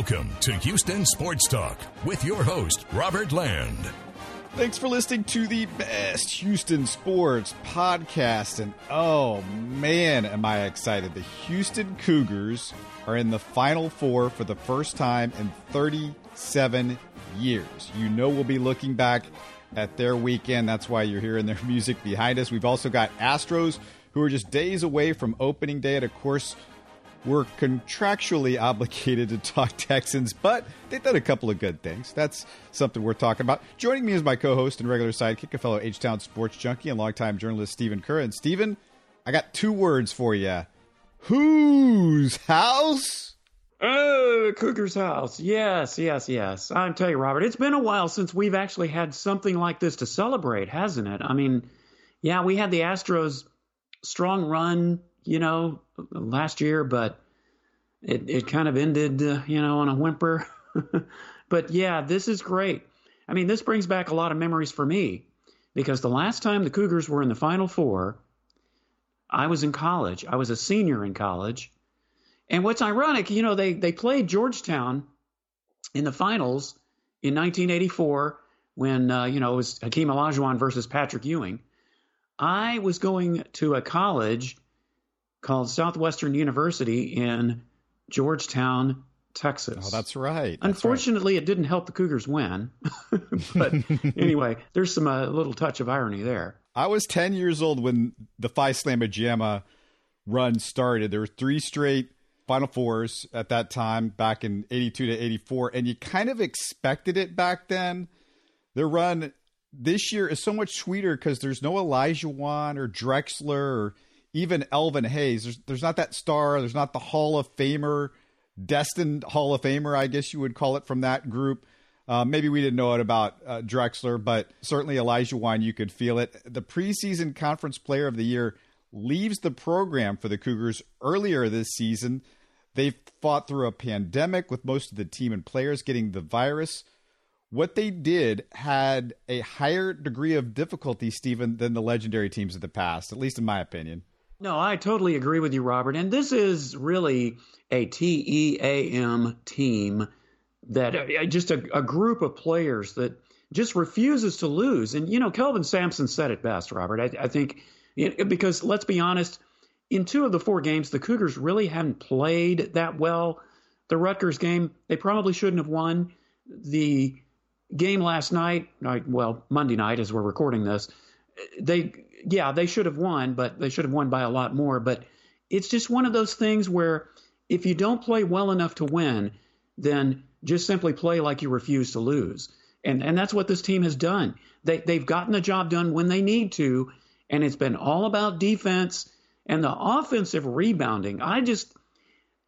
Welcome to Houston Sports Talk with your host, Robert Land. Thanks for listening to the best Houston sports podcast. And oh man, am I excited! The Houston Cougars are in the Final Four for the first time in 37 years. You know, we'll be looking back at their weekend. That's why you're hearing their music behind us. We've also got Astros who are just days away from opening day. And of course, we're contractually obligated to talk Texans, but they've done a couple of good things. That's something we're talking about. Joining me is my co-host and regular sidekick, a fellow H-Town sports junkie and longtime journalist Stephen Kerr. And Stephen, I got two words for you. Whose house? Oh, Cougar's house. Yes, yes, yes. I'm telling you, Robert, it's been a while since we've actually had something like this to celebrate, hasn't it? I mean, yeah, we had the Astros strong run you know, last year, but it, it kind of ended, uh, you know, on a whimper. but yeah, this is great. I mean, this brings back a lot of memories for me because the last time the Cougars were in the Final Four, I was in college. I was a senior in college. And what's ironic, you know, they, they played Georgetown in the finals in 1984 when, uh, you know, it was Hakeem Olajuwon versus Patrick Ewing. I was going to a college called Southwestern University in Georgetown, Texas. Oh, that's right. That's Unfortunately, right. it didn't help the Cougars win. but anyway, there's some a uh, little touch of irony there. I was 10 years old when the Phi Slama Jama run started. There were three straight Final Fours at that time, back in 82 to 84, and you kind of expected it back then. Their run this year is so much sweeter because there's no Olajuwon or Drexler or – even Elvin Hayes. There's there's not that star. There's not the Hall of Famer, destined Hall of Famer, I guess you would call it from that group. Uh, maybe we didn't know it about uh, Drexler, but certainly Olajuwon, you could feel it. The preseason conference player of the year leaves the program for the Cougars earlier this season. They fought through a pandemic with most of the team and players getting the virus. What they did had a higher degree of difficulty, Stephen, than the legendary teams of the past, at least in my opinion. No, I totally agree with you, Robert. And this is really a TEAM team that uh, just a, a, group of players that just refuses to lose. And, you know, Kelvin Sampson said it best, Robert. I, I think because let's be honest, in two of the four games, the Cougars really haven't played that well. The Rutgers game, they probably shouldn't have won. The game last night, well, Monday night as we're recording this, they yeah, they should have won, but they should have won by a lot more. But it's just one of those things where if you don't play well enough to win, then just simply play like you refuse to lose. And and that's what this team has done. They they've gotten the job done when they need to, and it's been all about defense and the offensive rebounding. I just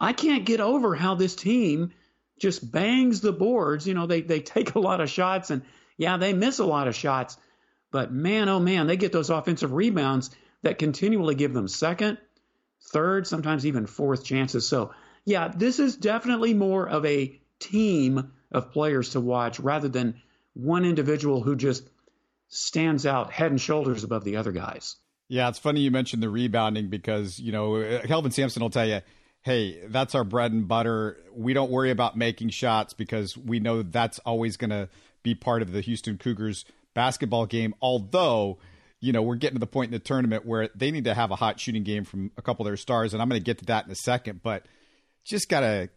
I can't get over how this team just bangs the boards. You know, they they take a lot of shots and yeah, they miss a lot of shots, but man, oh man, they get those offensive rebounds that continually give them second, third, sometimes even fourth chances. So, yeah, this is definitely more of a team of players to watch rather than one individual who just stands out head and shoulders above the other guys. Yeah, it's funny you mentioned the rebounding because, you know, Kelvin Sampson will tell you, hey, that's our bread and butter. We don't worry about making shots because we know that's always going to be part of the Houston Cougars basketball game. Although, you know, we're getting to the point in the tournament where they need to have a hot shooting game from a couple of their stars, and I'm going to get to that in a second. But just got to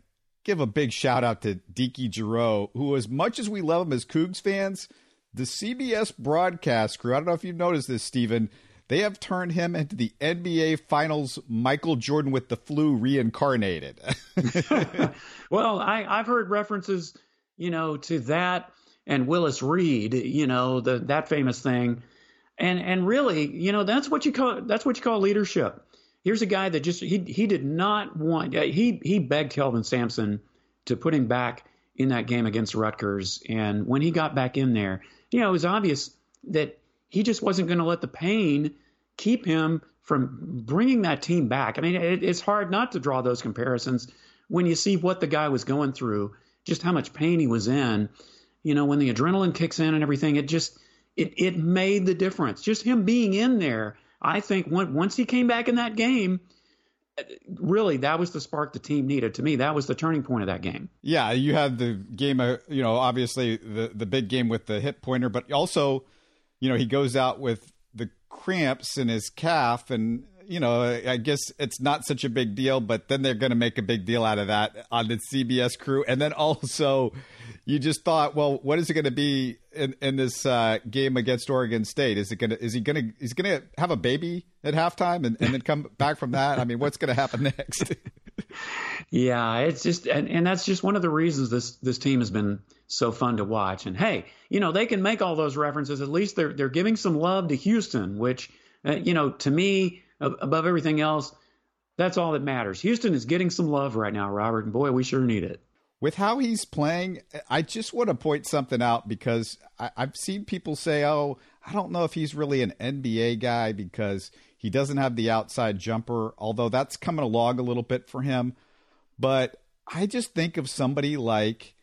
give a big shout out to DeJon Jarreau, who, as much as we love him as Cougs fans, the CBS broadcast crew, I don't know if you've noticed this, Stephen, they have turned him into the NBA Finals Michael Jordan with the flu reincarnated. well, I, have heard references, you know, to that and Willis Reed, you know, the that famous thing. And and really, you know, that's what you call that's what you call leadership. Here's a guy that just he he did not want he he begged Kelvin Sampson to put him back in that game against Rutgers. And when he got back in there, you know, it was obvious that he just wasn't going to let the pain keep him from bringing that team back. I mean, it, it's hard not to draw those comparisons when you see what the guy was going through, just how much pain he was in you know, when the adrenaline kicks in and everything, it just it it made the difference. Just him being in there, I think once he came back in that game, really that was the spark the team needed. To me, that was the turning point of that game. Yeah, you had the game, uh, you know, obviously the the big game with the hip pointer, but also, you know, he goes out with the cramps in his calf, and you know, I guess it's not such a big deal, but then they're going to make a big deal out of that on the CBS crew, and then also you just thought, well, what is it going to be in, in this uh, game against Oregon State? Is it going to is he going to he's going to have a baby at halftime and, and then come back from that? I mean, what's going to happen next? yeah, it's just and, and that's just one of the reasons this this team has been so fun to watch. And hey, you know, they can make all those references. At least they're they're giving some love to Houston, which uh, you know, to me, above everything else, that's all that matters. Houston is getting some love right now, Robert, and boy, we sure need it with how he's playing, I just want to point something out because I, have seen people say, "Oh, I don't know if he's really an NBA guy because he doesn't have the outside jumper." Although that's coming along a little bit for him, but I just think of somebody like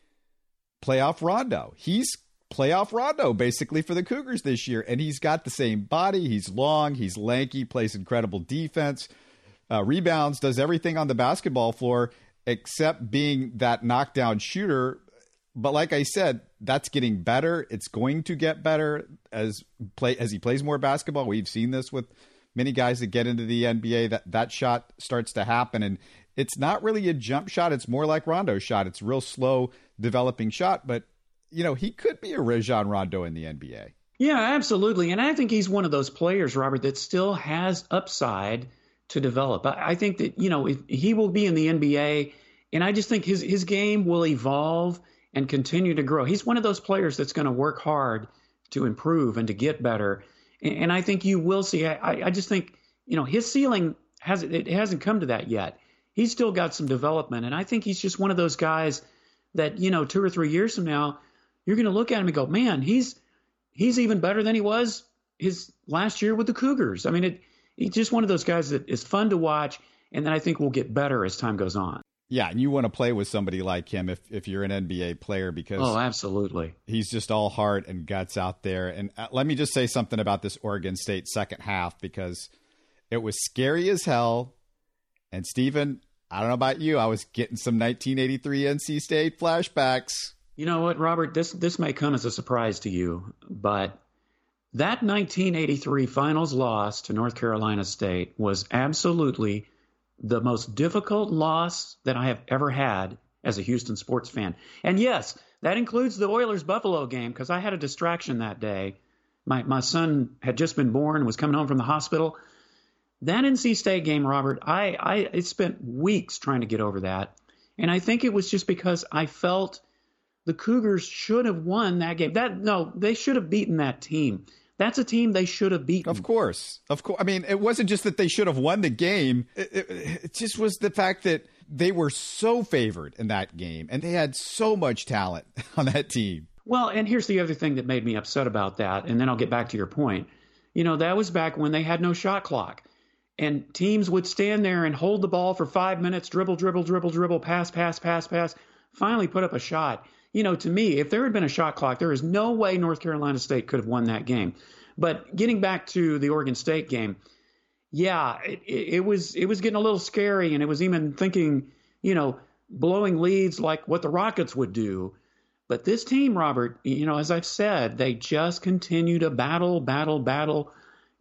playoff Rondo. He's playoff Rondo basically for the Cougars this year, and he's got the same body. He's long, he's lanky, plays incredible defense. Uh, rebounds, does everything on the basketball floor except being that knockdown shooter. But like I said, that's getting better. It's going to get better as play as he plays more basketball. We've seen this with many guys that get into the NBA. That that shot starts to happen, and it's not really a jump shot. It's more like Rondo's shot. It's real slow developing shot, but you know he could be a Rajon Rondo in the NBA. Yeah, absolutely. And I think he's one of those players, Robert, that still has upside to develop. I, I think that you know he will be in the NBA, and I just think his his game will evolve and continue to grow. He's one of those players that's going to work hard to improve and to get better. And, and I think you will see. I, I just think you know his ceiling has it hasn't come to that yet. He's still got some development, and I think he's just one of those guys that you know two or three years from now you're going to look at him and go, man, he's he's even better than he was his last year with the Cougars. I mean, it he's just one of those guys that is fun to watch, and then I think we'll get better as time goes on. Yeah, and you want to play with somebody like him if, if you're an NBA player because oh, absolutely, he's just all heart and guts out there. And uh, let me just say something about this Oregon State second half because it was scary as hell. And Stephen, I don't know about you, I was getting some 1983 NC State flashbacks. You know what, Robert? This this may come as a surprise to you, but that 1983 finals loss to North Carolina State was absolutely the most difficult loss that I have ever had as a Houston sports fan. And yes, that includes the Oilers Buffalo game because I had a distraction that day. My, my son had just been born, was coming home from the hospital. That NC State game, Robert, I, I, I spent weeks trying to get over that. And I think it was just because I felt the Cougars should have won that game. That no, they should have beaten that team. That's a team they should have beaten. Of course. Of course. I mean, it wasn't just that they should have won the game. It, it, it, just was the fact that they were so favored in that game and they had so much talent on that team. Well, and here's the other thing that made me upset about that, and then I'll get back to your point. You know, that was back when they had no shot clock. And teams would stand there and hold the ball for five minutes, dribble, dribble, dribble, dribble, pass, pass, pass, pass, finally put up a shot you know, to me, if there had been a shot clock, there is no way North Carolina State could have won that game. But getting back to the Oregon State game, yeah, it, it was it was getting a little scary, and it was even thinking, you know, blowing leads like what the Rockets would do. But this team, Robert, you know, as I've said, they just continue to battle, battle, battle.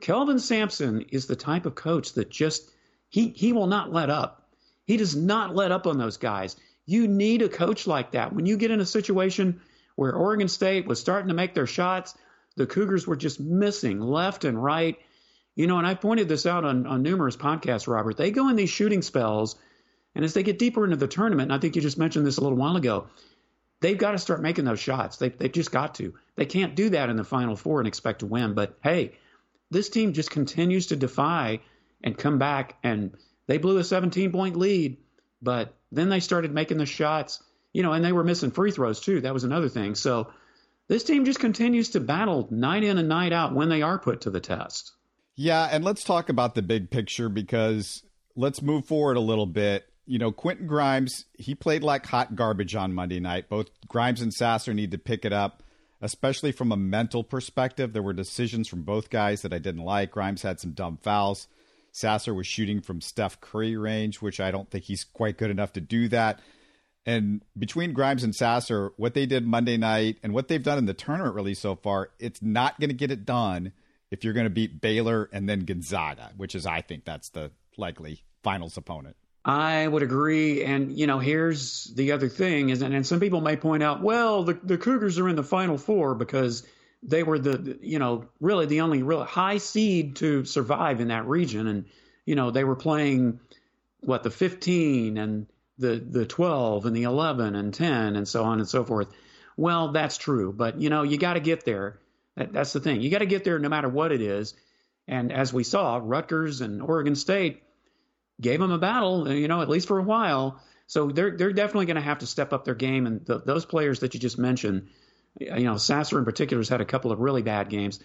Kelvin Sampson is the type of coach that just he he will not let up. He does not let up on those guys. You need a coach like that. When you get in a situation where Oregon State was starting to make their shots, the Cougars were just missing left and right. You know, and I pointed this out on, on numerous podcasts, Robert. They go in these shooting spells, and as they get deeper into the tournament, and I think you just mentioned this a little while ago, they've got to start making those shots. They, they've just got to. They can't do that in the Final Four and expect to win. But hey, this team just continues to defy and come back, and they blew a 17 point lead, but then they started making the shots, you know, and they were missing free throws too. That was another thing. So this team just continues to battle night in and night out when they are put to the test. Yeah, and let's talk about the big picture because let's move forward a little bit. You know, Quentin Grimes, he played like hot garbage on Monday night. Both Grimes and Sasser need to pick it up, especially from a mental perspective. There were decisions from both guys that I didn't like. Grimes had some dumb fouls. Sasser was shooting from Steph Curry range, which I don't think he's quite good enough to do that. And between Grimes and Sasser, what they did Monday night and what they've done in the tournament really so far, it's not going to get it done if you're going to beat Baylor and then Gonzaga, which is, I think, that's the likely finals opponent. I would agree. And, you know, here's the other thing is, and, and some people may point out, well, the, the Cougars are in the final four because they were the, you know, really the only real high seed to survive in that region. And, you know, they were playing what the 15 and the, the 12 and the 11 and 10 and so on and so forth. Well, that's true. But, you know, you got to get there. That, that's the thing. You got to get there no matter what it is. And as we saw, Rutgers and Oregon State, gave them a battle, you know, at least for a while. So they're they're definitely going to have to step up their game. And those players that you just mentioned, you know, Sasser in particular has had a couple of really bad games.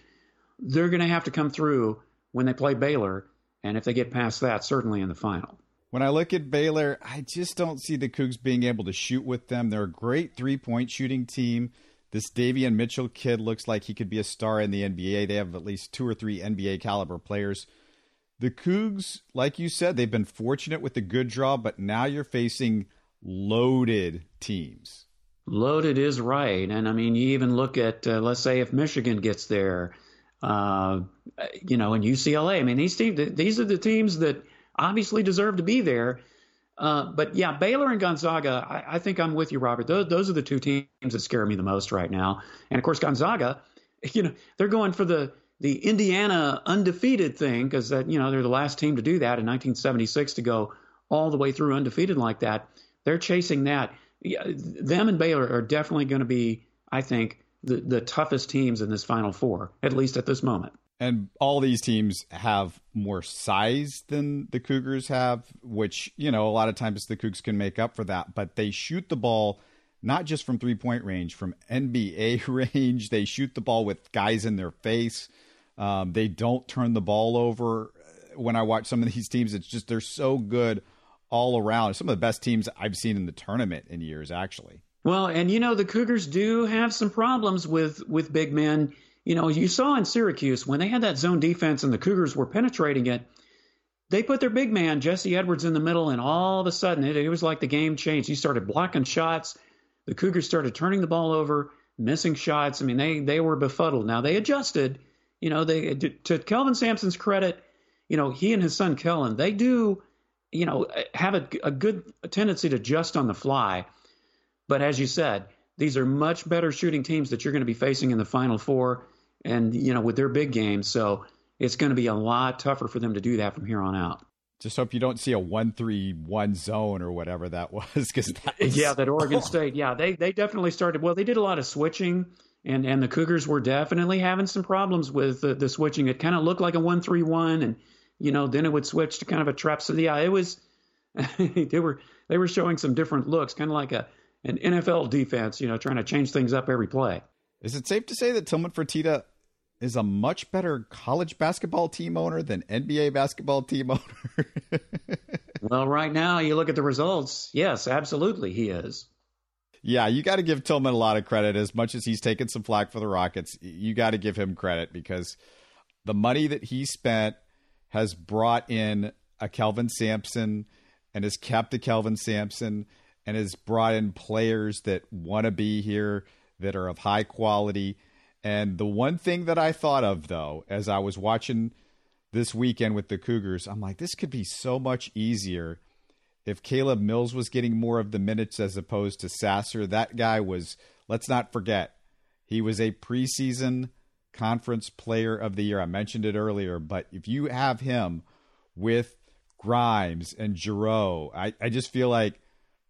They're going to have to come through when they play Baylor, and if they get past that, certainly in the final. When I look at Baylor, I just don't see the Cougs being able to shoot with them. They're a great three point shooting team. This Davion Mitchell kid looks like he could be a star in the NBA. They have at least two or three NBA caliber players the Cougs, like you said, they've been fortunate with the good draw, but now you're facing loaded teams. Loaded is right, and I mean, you even look at uh, let's say if Michigan gets there, uh, you know, and UCLA. I mean, these teams, these are the teams that obviously deserve to be there. Uh, but yeah, Baylor and Gonzaga, I, I, think I'm with you, Robert. Those, those are the two teams that scare me the most right now. And of course, Gonzaga, you know, they're going for the the Indiana undefeated thing, because that you know they're the last team to do that in 1976 to go all the way through undefeated like that. They're chasing that. Yeah, them and Baylor are definitely going to be, I think, the, the toughest teams in this Final Four, at least at this moment. And all these teams have more size than the Cougars have, which, you know, a lot of times the Cougs can make up for that. But they shoot the ball not just from three point range, from NBA range. They shoot the ball with guys in their face. Um, they don't turn the ball over. When I watch some of these teams, it's just they're so good all around. Some of the best teams I've seen in the tournament in years, actually. Well, and you know the Cougars do have some problems with with big men. You know, you saw in Syracuse when they had that zone defense and the Cougars were penetrating it. They put their big man Jesse Edwards in the middle, and all of a sudden it, it was like the game changed. He started blocking shots. The Cougars started turning the ball over, missing shots. I mean, they they were befuddled. Now they adjusted, you know, they to Kelvin Sampson's credit, you know, he and his son Kellen, they do, you know, have a, a good tendency to adjust on the fly. But as you said, these are much better shooting teams that you're going to be facing in the Final Four, and you know, with their big games. So it's going to be a lot tougher for them to do that from here on out. Just hope you don't see a one-three-one zone or whatever that was, because yeah, that Oregon State, yeah, they they definitely started. Well, they did a lot of switching and and the Cougars were definitely having some problems with the, the switching. It kind of looked like a one three one, and you know then it would switch to kind of a trap. So yeah, it was they were they were showing some different looks, kind of like a an NFL defense, you know, trying to change things up every play. Is it safe to say that Tillman Fertitta is a much better college basketball team owner than NBA basketball team owner? well, right now you look at the results. Yes, absolutely, he is. Yeah, you got to give Tillman a lot of credit. As much as he's taken some flack for the Rockets, you got to give him credit because the money that he spent has brought in a Kelvin Sampson and has kept a Kelvin Sampson and has brought in players that want to be here that are of high quality. And the one thing that I thought of though, as I was watching this weekend with the Cougars, I'm like, this could be so much easier if Caleb Mills was getting more of the minutes as opposed to Sasser, that guy was, let's not forget, he was a preseason conference player of the year. I mentioned it earlier, but if you have him with Grimes and Jarreau, I, I just feel like,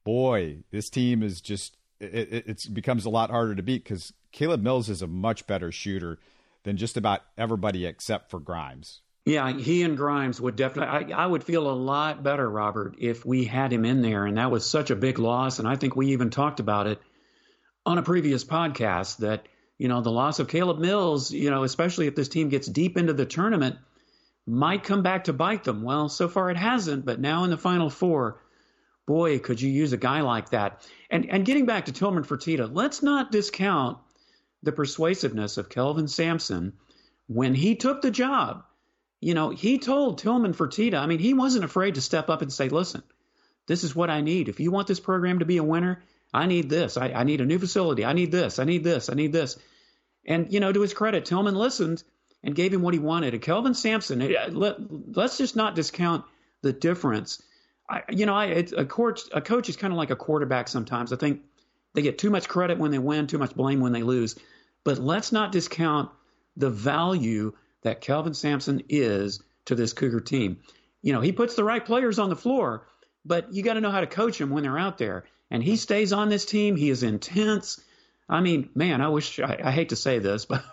boy, this team is just, it, it becomes a lot harder to beat because Caleb Mills is a much better shooter than just about everybody except for Grimes. Yeah, he and Grimes would definitely. I, I, would feel a lot better, Robert, if we had him in there, and that was such a big loss. And I think we even talked about it on a previous podcast that you know the loss of Caleb Mills, you know, especially if this team gets deep into the tournament, might come back to bite them. Well, so far it hasn't, but now in the Final Four, boy, could you use a guy like that? And and getting back to Tillman Fertitta, let's not discount the persuasiveness of Kelvin Sampson when he took the job you know, he told Tillman Fertitta, I mean, he wasn't afraid to step up and say, listen, this is what I need. If you want this program to be a winner, I need this. I, I need a new facility. I need this. I need this. I need this. And, you know, to his credit, Tillman listened and gave him what he wanted. And Kelvin Sampson, uh, let, us just not discount the difference. I, you know, I, a coach, a coach is kind of like a quarterback sometimes. I think they get too much credit when they win, too much blame when they lose. But let's not discount the value that Kelvin Sampson is to this Cougar team. You know, he puts the right players on the floor, but you got to know how to coach them when they're out there. And he stays on this team. He is intense. I mean, man, I wish I, I hate to say this, but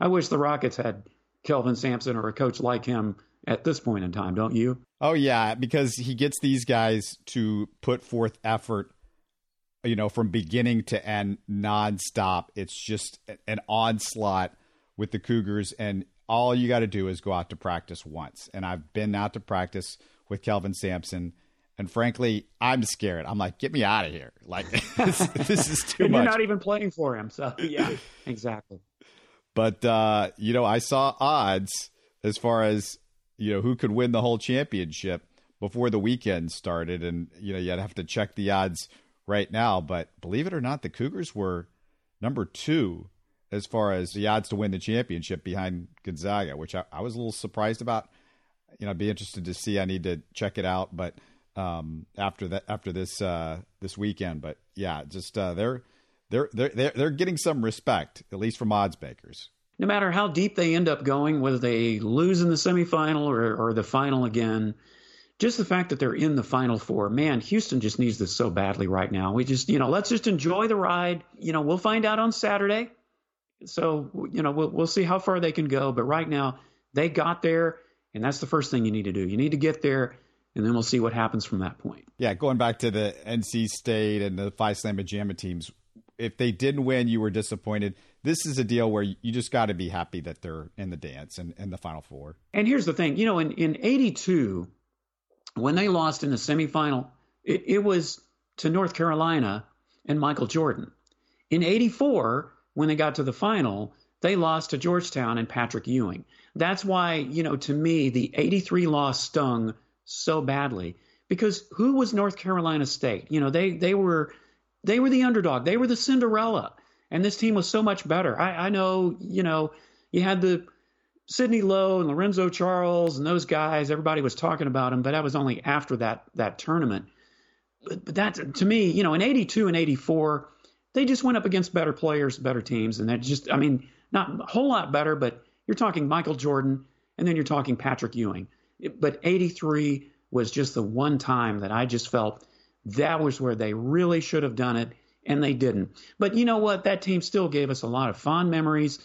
I wish the Rockets had Kelvin Sampson or a coach like him at this point in time, don't you? Oh yeah, because he gets these guys to put forth effort, you know, from beginning to end, nonstop. It's just an onslaught with the Cougars, and all you got to do is go out to practice once. And I've been out to practice with Kelvin Sampson. And frankly, I'm scared. I'm like, get me out of here. Like, this, this is too and much. You're not even playing for him. So, yeah, exactly. But, uh, you know, I saw odds as far as, you know, who could win the whole championship before the weekend started. And, you know, you'd have to check the odds right now. But believe it or not, the Cougars were number two as far as the odds to win the championship behind Gonzaga, which I, I was a little surprised about. You know, I'd be interested to see. I need to check it out, but um, after that, after this uh, this weekend, but yeah, just uh, they're they're they're they're getting some respect, at least from odds makers. No matter how deep they end up going, whether they lose in the semifinal or, or the final again, just the fact that they're in the final four, man, Houston just needs this so badly right now. We just, you know, let's just enjoy the ride. You know, we'll find out on Saturday so you know we'll we'll see how far they can go. But right now they got there, and that's the first thing you need to do. You need to get there, and then we'll see what happens from that point. Yeah, going back to the NC State and the Phi Slama Jama teams, if they didn't win, you were disappointed. This is a deal where you just got to be happy that they're in the dance and in the Final Four. And here's the thing, you know, in in '82, when they lost in the semifinal, it, it was to North Carolina and Michael Jordan. In '84 when they got to the final, they lost to Georgetown and Patrick Ewing. That's why, you know, to me, the 83 loss stung so badly because who was North Carolina State? You know, they they were they were the underdog. They were the Cinderella. And this team was so much better. I, I know, you know, you had the Sidney Lowe and Lorenzo Charles and those guys. Everybody was talking about them, but that was only after that that tournament. But, but that to me, you know, in '82 and '84, they just went up against better players, better teams, and that just, I mean, not a whole lot better, but you're talking Michael Jordan, and then you're talking Patrick Ewing. But 83 was just the one time that I just felt that was where they really should have done it, and they didn't. But you know what? That team still gave us a lot of fond memories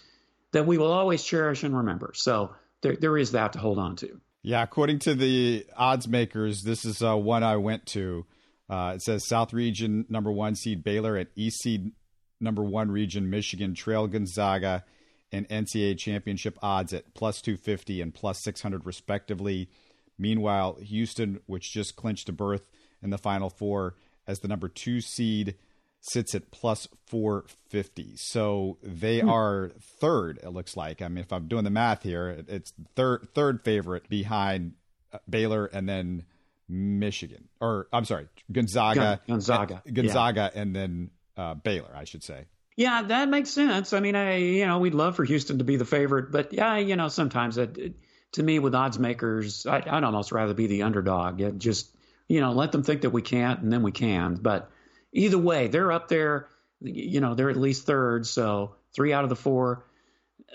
that we will always cherish and remember. So there, there is that to hold on to. Yeah, according to the odds makers, this is uh, one I went to. Uh, it says South Region number one seed Baylor at East seed number one region Michigan trail Gonzaga and NCAA championship odds at plus 250 and plus 600 respectively. Meanwhile, Houston, which just clinched a berth in the Final Four as the number two seed, sits at plus 450. So they hmm. are third, it looks like. I mean, if I'm doing the math here, it's third third favorite behind uh, Baylor and then Michigan, or I'm sorry, Gonzaga, Gonzaga, Gonzaga, yeah. and then uh, Baylor, I should say. Yeah, that makes sense. I mean, I you know we'd love for Houston to be the favorite, but yeah, you know sometimes it, it, to me with odds makers, I, would almost rather be the underdog. It just you know let them think that we can't, and then we can. But either way, they're up there. You know, they're at least third, so three out of the four.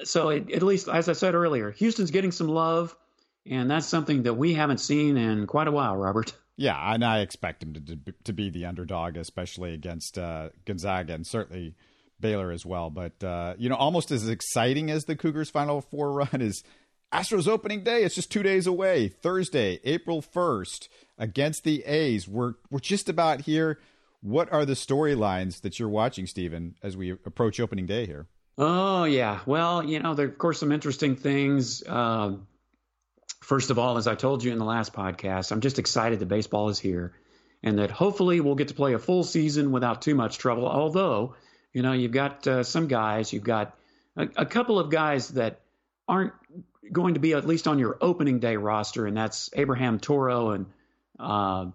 So it, at least, as I said earlier, Houston's getting some love. And that's something that we haven't seen in quite a while, Robert. Yeah, and I expect him to to be the underdog, especially against uh, Gonzaga and certainly Baylor as well. But uh, you know, almost as exciting as the Cougars' Final Four run is Astros opening day. It's just two days away, Thursday, April first, against the A's. We're we're just about here. What are the storylines that you're watching, Stephen, as we approach opening day here? Oh yeah, well, you know, there of course some interesting things. Uh, First of all, as I told you in the last podcast, I'm just excited that baseball is here and that hopefully we'll get to play a full season without too much trouble. Although, you know, you've got uh, some guys, you've got a, a, couple of guys that aren't going to be at least on your opening day roster, and that's Abraham Toro and uh,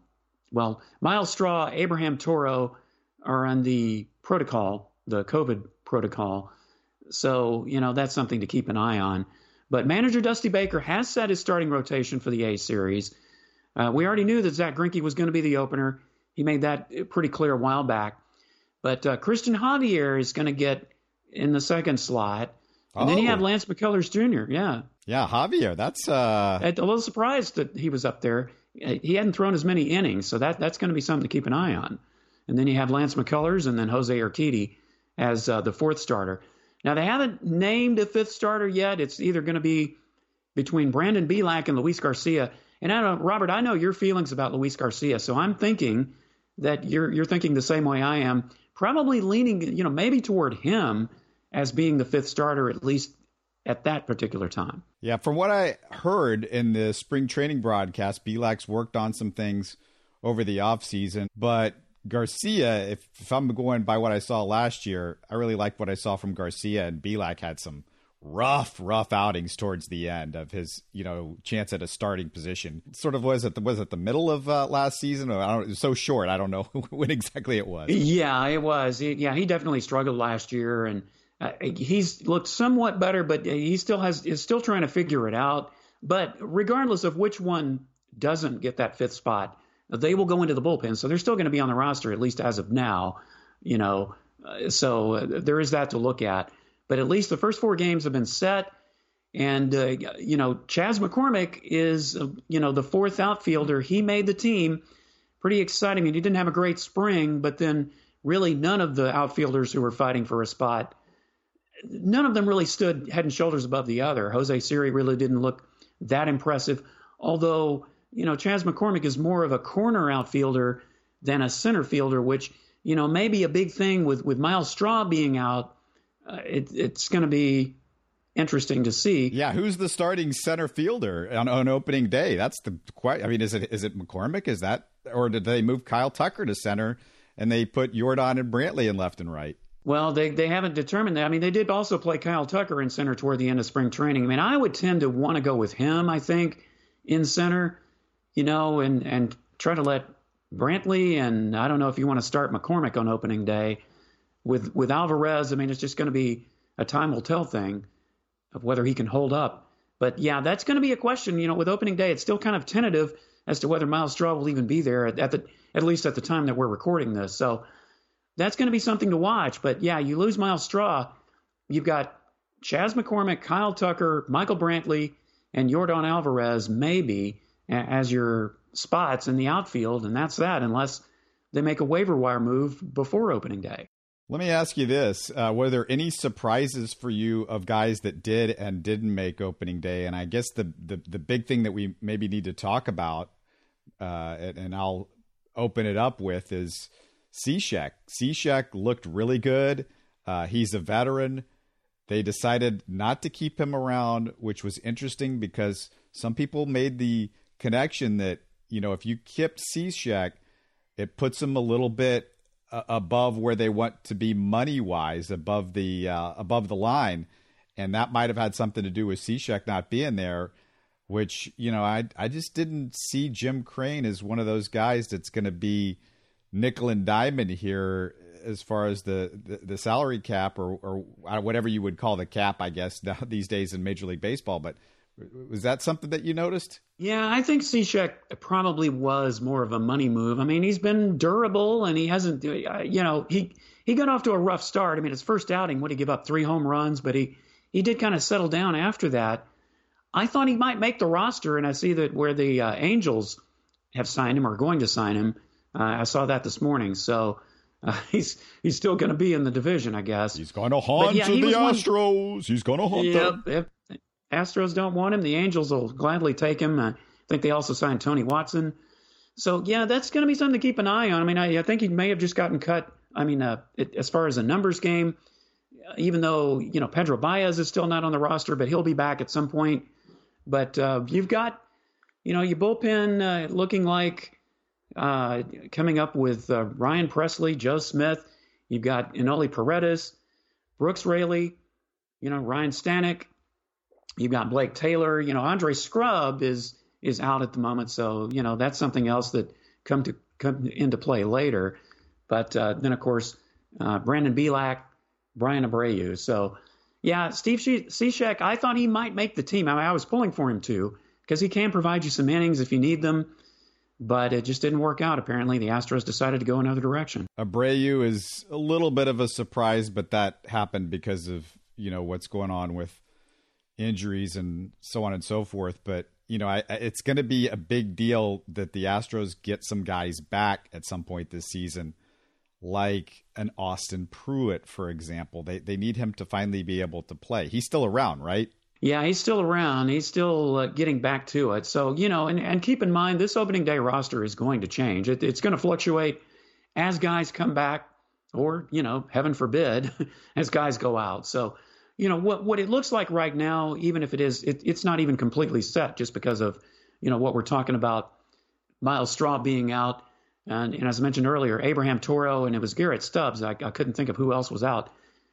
well, Myles Straw, Abraham Toro are on the protocol, the COVID protocol. So, you know, that's something to keep an eye on. But manager Dusty Baker has set his starting rotation for the A series. Uh, we already knew that Zack Greinke was going to be the opener. He made that pretty clear a while back. But uh, Cristian Javier is going to get in the second slot. And oh. then you have oh. Lance McCullers Jr. Yeah. Yeah, Javier. That's uh... a little surprised that he was up there. He hadn't thrown as many innings, so that that's going to be something to keep an eye on. And then you have Lance McCullers and then Jose Urquidy as uh, the fourth starter. Now they haven't named a fifth starter yet. It's either going to be between Brandon Bielak and Luis Garcia. And I don't, Robert, I know your feelings about Luis Garcia, so I'm thinking that you're you're thinking the same way I am. Probably leaning, you know, maybe toward him as being the fifth starter at least at that particular time. Yeah, from what I heard in the spring training broadcast, Bielak's worked on some things over the offseason, but Garcia, if, if I'm going by what I saw last year, I really liked what I saw from Garcia, and Bielak had some rough, rough outings towards the end of his, you know, chance at a starting position. Sort of was it the, was it the middle of uh, last season? I don't, it was so short. I don't know when exactly it was. Yeah, it was. yeah, he definitely struggled last year, and uh, he's looked somewhat better, but he still has is still trying to figure it out. But regardless of which one doesn't get that fifth spot, they will go into the bullpen, so they're still going to be on the roster at least as of now. You know, uh, so uh, there is that to look at. But at least the first four games have been set. And, uh, you know, Chas McCormick is, uh, you know, the fourth outfielder. He made the team. Pretty exciting. I mean, he didn't have a great spring, but then really none of the outfielders who were fighting for a spot, none of them really stood head and shoulders above the other. Jose Siri really didn't look that impressive, although, you know, Chas McCormick is more of a corner outfielder than a center fielder, which, you know, may be a big thing with, with Myles Straw being out uh, it, it's going to be interesting to see. Yeah, who's the starting center fielder on, on opening day? That's the quite. I mean, is it is it McCormick? Is that or did they move Kyle Tucker to center and they put Yordan and Brantley in left and right? Well, they they haven't determined that. I mean, they did also play Kyle Tucker in center toward the end of spring training. I mean, I would tend to want to go with him. I think in center, you know, and and try to let Brantley and I don't know if you want to start McCormick on opening day with with Alvarez, I mean, it's just going to be a time will tell thing of whether he can hold up. But yeah, that's going to be a question. You know, with opening day, it's still kind of tentative as to whether Myles Straw will even be there at, at the at least at the time that we're recording this. So that's going to be something to watch. But yeah, you lose Myles Straw, you've got Chas McCormick, Kyle Tucker, Michael Brantley, and Yordan Alvarez maybe as your spots in the outfield, and that's that unless they make a waiver wire move before opening day. Let me ask you this: uh, Were there any surprises for you of guys that did and didn't make opening day? And I guess the the, the big thing that we maybe need to talk about, uh, and, and, I'll open it up with is Cishek. Cishek looked really good. Uh, he's a veteran. They decided not to keep him around, which was interesting because some people made the connection that you know if you kept Cishek, it puts him a little bit uh, above where they want to be money wise, above the uh, above the line, and that might have had something to do with Cishek not being there. Which you know, I I just didn't see Jim Crane as one of those guys that's going to be nickel and diamond here as far as the, the, the, salary cap or, or whatever you would call the cap, I guess, these days in Major League Baseball. But was that something that you noticed? Yeah, I think Cishek probably was more of a money move. I mean, he's been durable and he hasn't, uh, you know, he he got off to a rough start. I mean, his first outing, would he give up three home runs? But he he did kind of settle down after that. I thought he might make the roster, and I see that where the uh, Angels have signed him or are going to sign him. Uh, I saw that this morning. So uh, he's he's still going to be in the division, I guess. He's going to haunt yeah, the Astros. One, he's going to haunt yep, them. Astros don't want him. The Angels will gladly take him. I think they also signed Tony Watson. So yeah, that's going to be something to keep an eye on. I mean, I, I think he may have just gotten cut. I mean, uh, it, as far as a numbers game, even though you know Pedro Baez is still not on the roster, but he'll be back at some point. But uh, you've got, you know, your bullpen uh, looking like uh, coming up with uh, Ryan Pressly, Joe Smith. You've got Enoli Paredes, Brooks Raley, you know, Ryan Stanek, You've got Blake Taylor. You know, Andre Scrubb is is out at the moment, so you know that's something else that come to come into play later. But uh, then, of course, uh, Brandon Bielak, Bryan Abreu. So, yeah, Steve Cishek, I thought he might make the team. I, mean, I was pulling for him too because he can provide you some innings if you need them. But it just didn't work out. Apparently, the Astros decided to go another direction. Abreu is a little bit of a surprise, but that happened because of you know what's going on with injuries and so on and so forth. But you know, I, it's going to be a big deal that the Astros get some guys back at some point this season, like an Austin Pruitt, for example. They they need him to finally be able to play. He's still around, right? Yeah, he's still around. He's still uh, getting back to it. So, you know, and, and keep in mind, this opening day roster is going to change. It, it's going to fluctuate as guys come back, or, you know, heaven forbid, as guys go out. So, you know, what, what it looks like right now, even if it is, it, it's not even completely set just because of, you know, what we're talking about Myles Straw being out. And, and as I mentioned earlier, Abraham Toro and it was Garrett Stubbs. I, I couldn't think of who else was out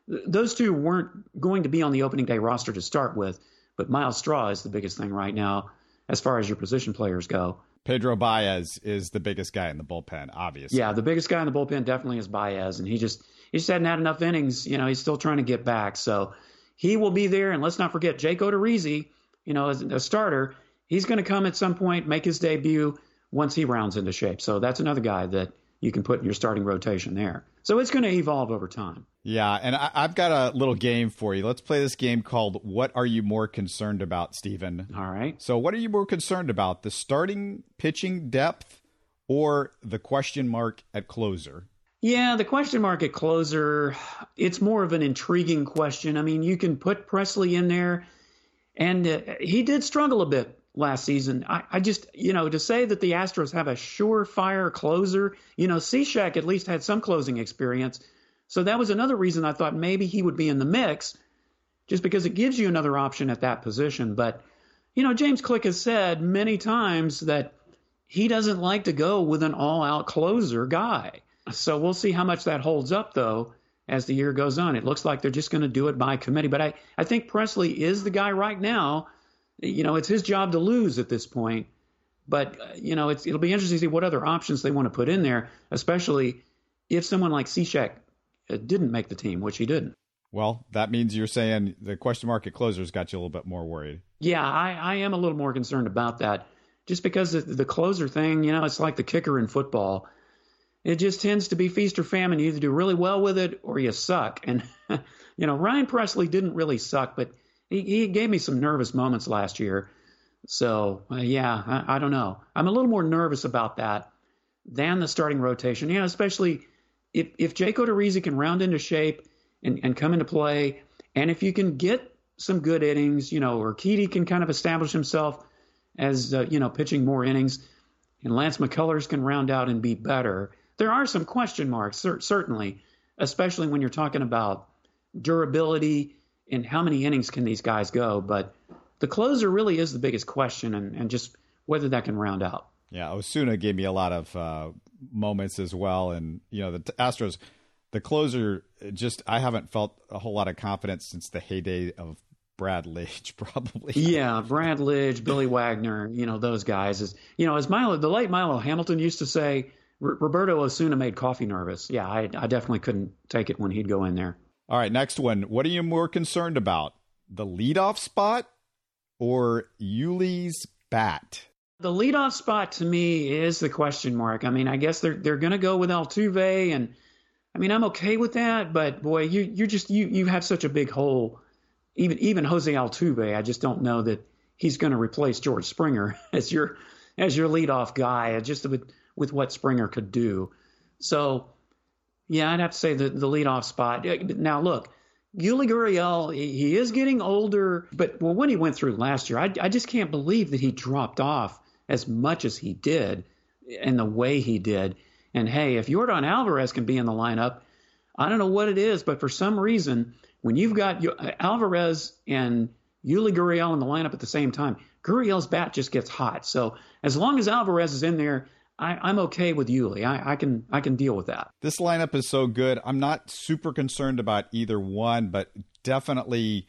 those two weren't going to be on the opening day roster to start with, but Myles Straw is the biggest thing right now as far as your position players go. Pedro Baez is the biggest guy in the bullpen, obviously. Yeah, the biggest guy in the bullpen definitely is Baez, and he just he just hadn't had enough innings. You know, he's still trying to get back, so he will be there. And let's not forget Jake Odorizzi, you know, as a starter, he's going to come at some point, make his debut once he rounds into shape. So that's another guy that you can put in your starting rotation there. So it's going to evolve over time. Yeah, and I, have got a little game for you. Let's play this game called "What Are You More Concerned About, Stephen?" All right. So, what are you more concerned about, the starting pitching depth or the question mark at closer? Yeah, the question mark at closer, it's more of an intriguing question. I mean, you can put Pressly in there, and uh, he did struggle a bit last season. I, I, just, you know, to say that the Astros have a surefire closer, you know, Cishek at least had some closing experience. So that was another reason I thought maybe he would be in the mix, just because it gives you another option at that position. But, you know, James Click has said many times that he doesn't like to go with an all out closer guy. So we'll see how much that holds up, though, as the year goes on. It looks like they're just going to do it by committee. But I, I think Pressly is the guy right now you know, it's his job to lose at this point. But uh, you know, it'll be interesting to see what other options they want to put in there, especially if someone like Cishek uh, didn't make the team, which he didn't. Well, that means you're saying the question mark at closers got you a little bit more worried. Yeah, I, I am a little more concerned about that, just because the, the closer thing, you know, it's like the kicker in football. It just tends to be feast or famine. You either do really well with it or you suck. And you know, Ryan Pressly didn't really suck, but he, he gave me some nervous moments last year. So uh, yeah, I, I, don't know. I'm a little more nervous about that than the starting rotation. Yeah, especially if if Jake Odorizzi can round into shape and, and come into play, and if you can get some good innings, you know, or Urquidy can kind of establish himself as uh, you know pitching more innings, and Lance McCullers can round out and be better. There are some question marks, certainly, especially when you're talking about durability and how many innings can these guys go? But the closer really is the biggest question, and, and just whether that can round out. Yeah, Osuna gave me a lot of uh, moments as well, and you know the Astros, the closer just I haven't felt a whole lot of confidence since the heyday of Brad Lidge, probably. Yeah, Brad Lidge, Billy Wagner, you know those guys. Is you know as Milo, the late Milo Hamilton used to say, Roberto Osuna made coffee nervous. Yeah, I, I definitely couldn't take it when he'd go in there. All right, next one. What are you more concerned about? The leadoff spot or Yuli's bat? The leadoff spot to me is the question mark. I mean, I guess they're they're going to go with Altuve, and I mean, I'm okay with that. But boy, you you just you you have such a big hole. Even even Jose Altuve, I just don't know that he's going to replace George Springer as your as your leadoff guy, just with with what Springer could do. So yeah, I'd have to say the, the leadoff spot. Now, look, Yuli Gurriel, he is getting older, but well, when he went through last year, I, I just can't believe that he dropped off as much as he did and the way he did. And hey, if Yordan Alvarez can be in the lineup, I don't know what it is, but for some reason, when you've got Alvarez and Yuli Gurriel in the lineup at the same time, Gurriel's bat just gets hot. So as long as Alvarez is in there, I, am okay with Yuli. I, I, can I can deal with that. This lineup is so good. I'm not super concerned about either one, but definitely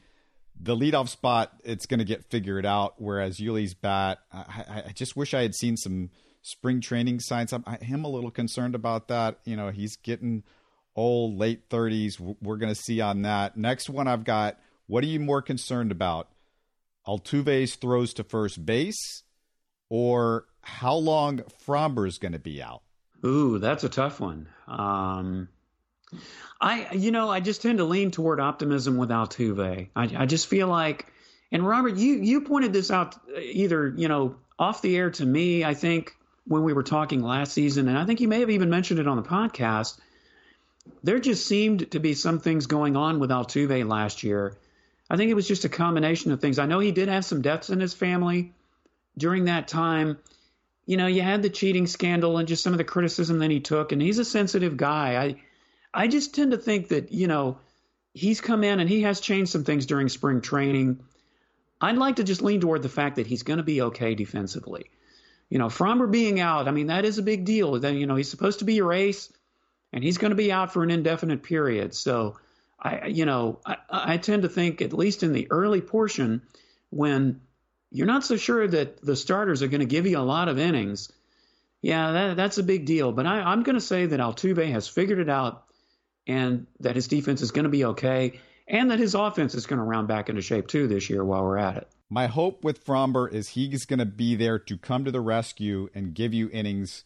the leadoff spot, it's going to get figured out. Whereas Yuli's bat, I, I, just wish I had seen some spring training signs. I'm, I am a little concerned about that. You know, he's getting old, late 30s. We're going to see on that. Next one I've got. What are you more concerned about? Altuve's throws to first base, or how long Framber's going to be out? Ooh, that's a tough one. Um, I, you know, I just tend to lean toward optimism with Altuve. I, I just feel like, and Robert, you you pointed this out either you know off the air to me. I think when we were talking last season, and I think you may have even mentioned it on the podcast. There just seemed to be some things going on with Altuve last year. I think it was just a combination of things. I know he did have some deaths in his family during that time. You know, you had the cheating scandal and just some of the criticism that he took, and he's a sensitive guy. I I just tend to think that, you know, he's come in and he has changed some things during spring training. I'd like to just lean toward the fact that he's going to be okay defensively. You know, Framber being out, I mean, that is a big deal. Then, you know, he's supposed to be your ace, and he's going to be out for an indefinite period. So, I, you know, I, I tend to think, at least in the early portion, when you're not so sure that the starters are going to give you a lot of innings, yeah, that, that's a big deal. But I, I'm going to say that Altuve has figured it out and that his defense is going to be okay, and that his offense is going to round back into shape too this year while we're at it. My hope with Framber is he's going to be there to come to the rescue and give you innings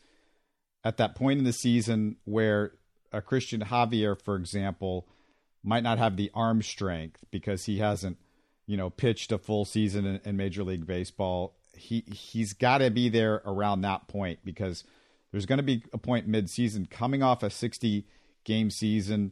at that point in the season where a Cristian Javier, for example, might not have the arm strength because he hasn't, you know, pitched a full season in, in Major League Baseball. He he's got to be there around that point because there's going to be a point mid-season coming off a 60 game season,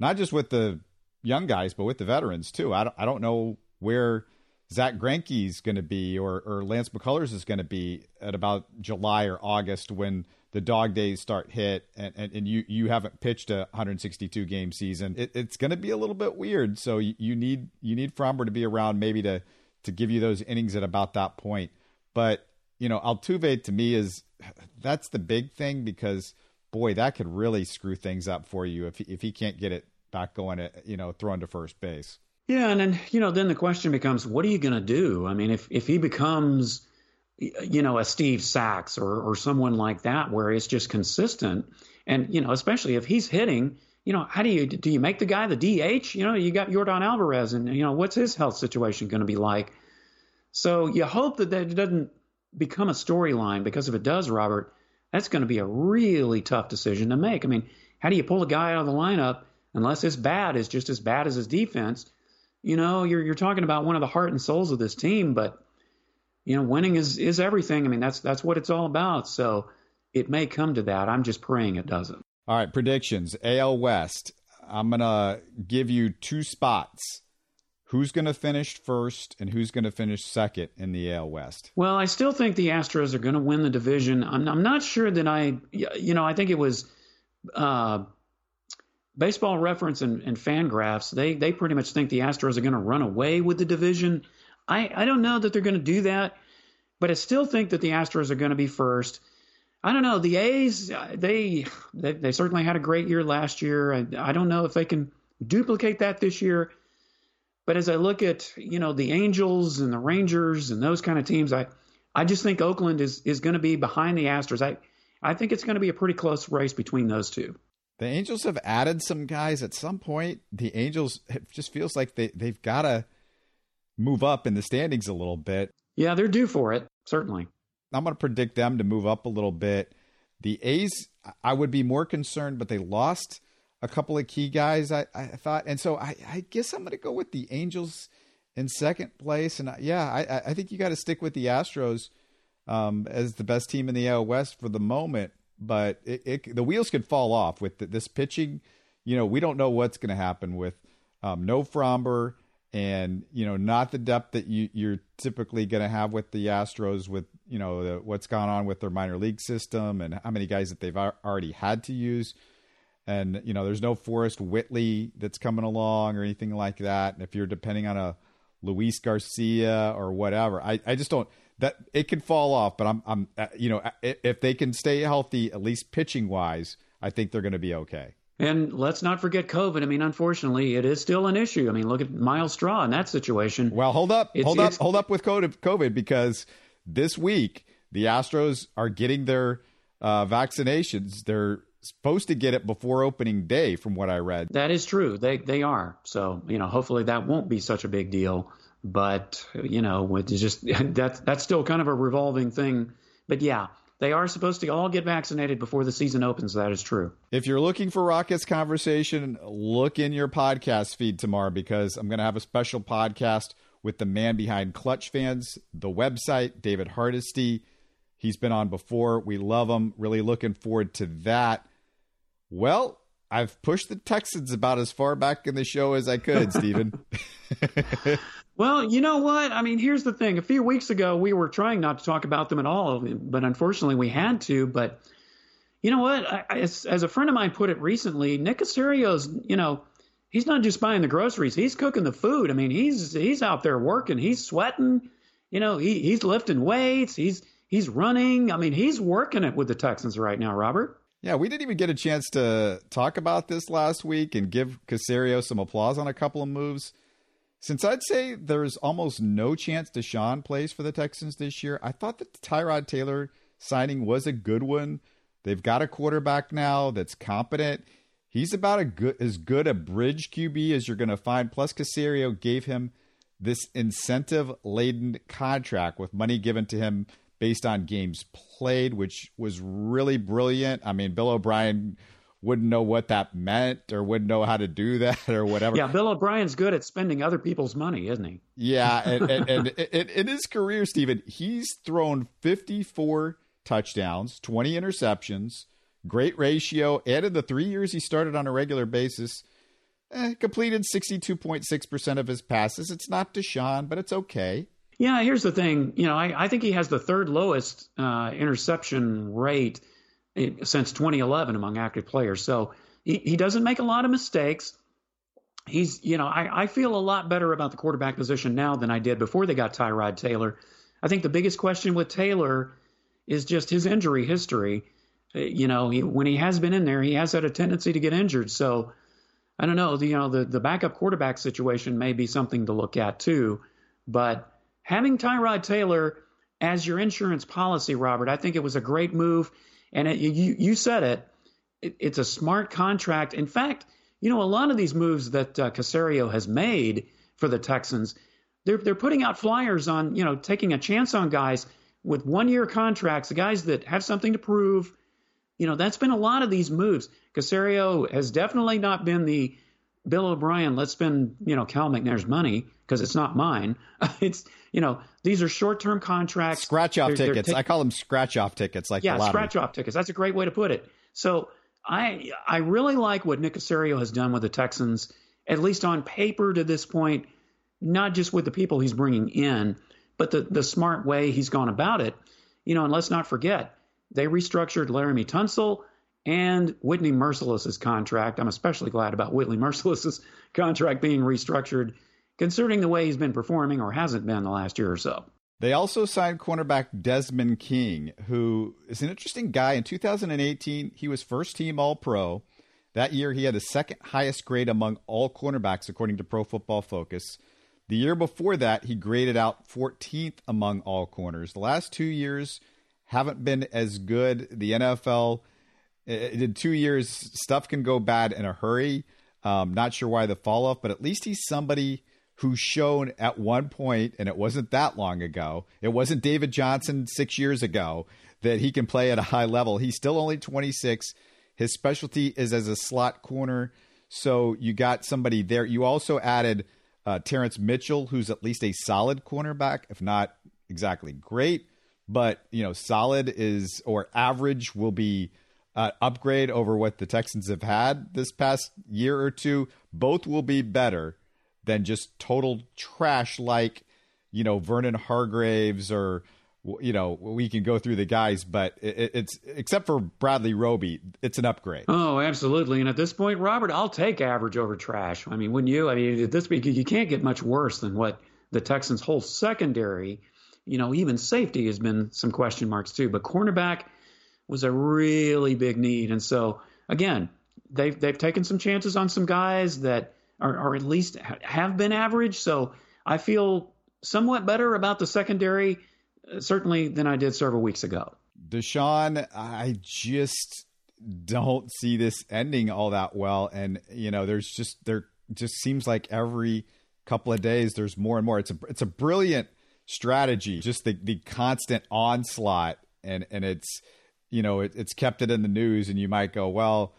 not just with the young guys, but with the veterans too. I don't, I don't know where Zack Greinke's going to be or, or Lance McCullers is going to be at about July or August when the dog days start hit and, and, and you, you haven't pitched a 162 game season. It, it's going to be a little bit weird. So you, need you need Framber to be around maybe to to give you those innings at about that point. But you know, Altuve to me is that's the big thing because – boy, that could really screw things up for you if he, if he can't get it back going, at, you know, throwing to first base. Yeah, and then you know, then the question becomes, what are you going to do? I mean, if if he becomes, you know, a Steve Sax or or someone like that, where it's just consistent, and you know, especially if he's hitting, you know, how do you do? You make the guy the DH? You know, you got Yordan Alvarez, and you know, what's his health situation going to be like? So you hope that that doesn't become a storyline because if it does, Robert, that's going to be a really tough decision to make. I mean, how do you pull a guy out of the lineup unless his bat is just as bad as his defense? You know, you're you're talking about one of the heart and souls of this team, but you know, winning is is everything. I mean, that's that's what it's all about. So it may come to that. I'm just praying it doesn't. All right, predictions. AL West. I'm gonna give you two spots who's going to finish first and who's going to finish second in the AL West? Well, I still think the Astros are going to win the division. I'm, I'm not sure that I, you know, I think it was uh, Baseball Reference and, and Fangraphs. They they pretty much think the Astros are going to run away with the division. I I don't know that they're going to do that, but I still think that the Astros are going to be first. I don't know. The A's, they, they, they certainly had a great year last year. I, I don't know if they can duplicate that this year. But as I look at, you know, the Angels and the Rangers and those kind of teams, I, I just think Oakland is, is going to be behind the Astros. I, I think it's going to be a pretty close race between those two. The Angels have added some guys at some point. The Angels it just feels like they, they've got to move up in the standings a little bit. Yeah, they're due for it, certainly. I'm going to predict them to move up a little bit. The A's, I would be more concerned, but they lost a couple of key guys. I, I thought, and so I, I guess I'm going to go with the Angels in second place. And yeah, I, I think you got to stick with the Astros um, as the best team in the AL West for the moment. But it, it, the wheels could fall off with the, this pitching. You know, we don't know what's going to happen with um, no Framber and you know not the depth that you, you're typically going to have with the Astros with you know the, what's gone on with their minor league system and how many guys that they've already had to use and you know there's no Forrest Whitley that's coming along or anything like that. And if you're depending on a Luis Garcia or whatever, I, I just don't that it can fall off. But I'm I'm uh, you know if they can stay healthy at least pitching wise, I think they're going to be okay. And let's not forget COVID. I mean, unfortunately, it is still an issue. I mean, look at Myles Straw in that situation. Well, hold up, it's, hold it's, up, hold up with COVID because this week the Astros are getting their uh, vaccinations. They're supposed to get it before opening day, from what I read. That is true. They they are. So you know, hopefully that won't be such a big deal. But you know, it's just that's that's still kind of a revolving thing. But yeah, they are supposed to all get vaccinated before the season opens. That is true. If you're looking for Rockets conversation, look in your podcast feed tomorrow because I'm going to have a special podcast with the man behind Clutch Fans, the website, David Hardesty. He's been on before. We love him. Really looking forward to that. Well, I've pushed the Texans about as far back in the show as I could, Stephen. Well, you know what? I mean, here's the thing. A few weeks ago, we were trying not to talk about them at all, but unfortunately, we had to. But you know what? I, as, as, a friend of mine put it recently, Nick Caserio's, you know, he's not just buying the groceries; he's cooking the food. I mean, he's he's out there working, he's sweating, you know, he, he's lifting weights, he's he's running. I mean, he's working it with the Texans right now, Robert. Yeah, we didn't even get a chance to talk about this last week and give Caserio some applause on a couple of moves. Since I'd say there's almost no chance Deshaun plays for the Texans this year, I thought that the Tyrod Taylor signing was a good one. They've got a quarterback now that's competent. He's about a good, as good a bridge QB as you're going to find. Plus, Caserio gave him this incentive laden contract with money given to him based on games played, which was really brilliant. I mean, Bill O'Brien wouldn't know what that meant or wouldn't know how to do that or whatever. Yeah, Bill O'Brien's good at spending other people's money, isn't he? Yeah, and, and, and in, in his career, Stephen, he's thrown 54 touchdowns, 20 interceptions, great ratio, and in the three years he started on a regular basis, eh, completed 62.6% of his passes. It's not Deshaun, but it's okay. Yeah, here's the thing. You know, I, I think he has the third lowest uh, interception rate – since 2011 among active players. So he, he doesn't make a lot of mistakes. He's, you know, I, I feel a lot better about the quarterback position now than I did before they got Tyrod Taylor. I think the biggest question with Taylor is just his injury history. Uh, you know, he, when he has been in there, he has had a tendency to get injured. So I don't know. The, you know, the, the backup quarterback situation may be something to look at too. But having Tyrod Taylor as your insurance policy, Robert, I think it was a great move. And it, you you said it, it, It's a smart contract. In fact, you know a lot of these moves that uh, Caserio has made for the Texans, they're they're putting out flyers on you know taking a chance on guys with one year contracts, the guys that have something to prove. You know that's been a lot of these moves. Caserio has definitely not been the Bill O'Brien, let's spend, you know, Cal McNair's money because it's not mine. it's, you know, these are short term contracts. Scratch off tickets. I call them scratch off tickets, like yeah, scratch off tickets. That's a great way to put it. So I I really like what Nick Caserio has done with the Texans, at least on paper to this point, not just with the people he's bringing in, but the the smart way he's gone about it. You know, and let's not forget they restructured Laremy Tunsil and Whitney Mercilus's contract. I'm especially glad about Whitney Mercilus's contract being restructured, concerning the way he's been performing or hasn't been the last year or so. They also signed cornerback Desmond King, who is an interesting guy. In 2018, he was first team All Pro. That year, he had the second highest grade among all cornerbacks, according to Pro Football Focus. The year before that, he graded out 14th among all corners. The last two years haven't been as good. The NFL in two years, stuff can go bad in a hurry. Um, not sure why the fall off, but at least he's somebody who's shown at one point, and it wasn't that long ago. It wasn't David Johnson six years ago that he can play at a high level. He's still only 26. His specialty is as a slot corner. So you got somebody there. You also added uh, Terrance Mitchell, who's at least a solid cornerback, if not exactly great, but you know, solid is or average will be uh, upgrade over what the Texans have had this past year or two, both will be better than just total trash like, you know, Vernon Hargreaves or, you know, we can go through the guys, but it, it's except for Bradley Roby, it's an upgrade. Oh, absolutely. And at this point, Robert, I'll take average over trash. I mean, wouldn't you? I mean, at this point, you can't get much worse than what the Texans' whole secondary, you know, even safety has been some question marks too. But cornerback, was a really big need. And so, again, they've they've taken some chances on some guys that are, are at least have been average. So I feel somewhat better about the secondary, uh, certainly than I did several weeks ago. Deshaun, I just don't see this ending all that well. And you know, there's just there just seems like every couple of days there's more and more. It's a it's a brilliant strategy, just the the constant onslaught, and and it's you know it, it's kept it in the news, and you might go well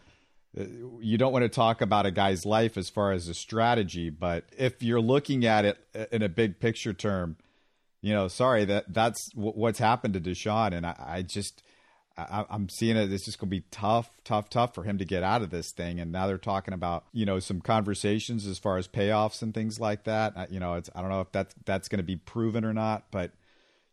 uh, you don't want to talk about a guy's life as far as a strategy, but if you're looking at it uh, in a big picture term, you know, sorry that that's what's happened to Deshaun, and I, I just I, am seeing it. It's just going to be tough, tough, tough for him to get out of this thing. And now they're talking about you know some conversations as far as payoffs and things like that. You know, it's I don't know if that's that's going to be proven or not, but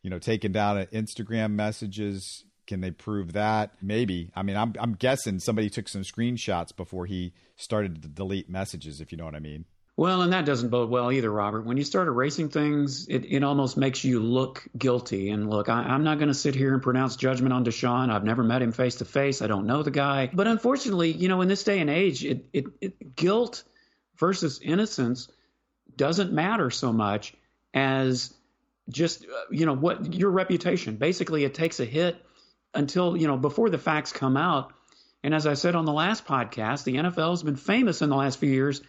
you know, taking down Instagram messages can they prove that? Maybe. I mean, I'm I'm guessing somebody took some screenshots before he started to delete messages, if you know what I mean. Well, and that doesn't bode well either, Robert. When you start erasing things, it, it almost makes you look guilty. And look, I, am not going to sit here and pronounce judgment on Deshaun. I've never met him face to face. I don't know the guy. But unfortunately, you know, in this day and age, it, it, it guilt versus innocence doesn't matter so much as just, uh, you know, what your reputation. Basically, it takes a hit until, you know, before the facts come out. And as I said on the last podcast, the NFL has been famous in the last few years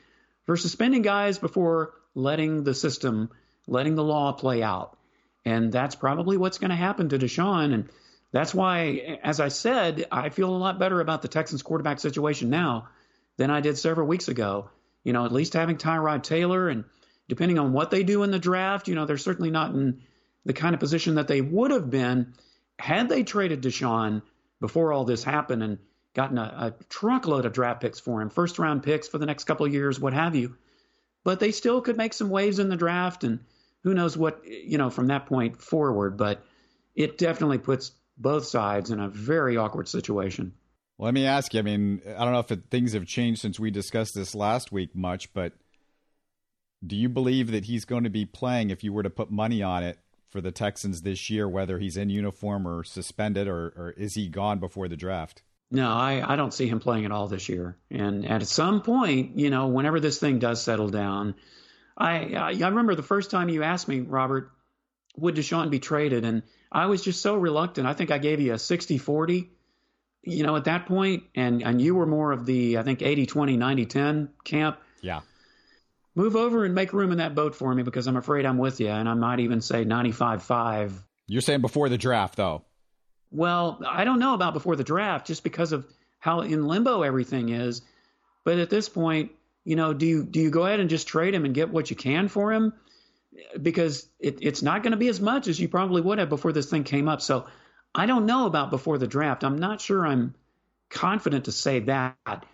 for suspending guys before letting the system, letting the law play out. And that's probably what's going to happen to Deshaun. And that's why, as I said, I feel a lot better about the Texans quarterback situation now than I did several weeks ago. You know, at least having Tyrod Taylor and depending on what they do in the draft, you know, they're certainly not in the kind of position that they would have been had they traded Deshaun before all this happened and gotten a, a truckload of draft picks for him, first round picks for the next couple of years, what have you, but they still could make some waves in the draft and who knows what, you know, from that point forward. But it definitely puts both sides in a very awkward situation. Well, let me ask you. I mean, I don't know if it, things have changed since we discussed this last week much, but do you believe that he's going to be playing if you were to put money on it for the Texans this year, whether he's in uniform or suspended, or, or is he gone before the draft? No, I, I don't see him playing at all this year. And at some point, you know, whenever this thing does settle down, I I, I remember the first time you asked me, Robert, would Deshaun be traded? And I was just so reluctant. I think I gave you a 60 40, you know, at that point, and, and you were more of the, I think, 80 20, 90 10 camp. Yeah move over and make room in that boat for me because I'm afraid I'm with you. And I might even say 95 5. You're saying before the draft, though? Well, I don't know about before the draft just because of how in limbo everything is. But at this point, you know, do you do you go ahead and just trade him and get what you can for him? Because it, it's not going to be as much as you probably would have before this thing came up. So I don't know about before the draft. I'm not sure I'm confident to say that.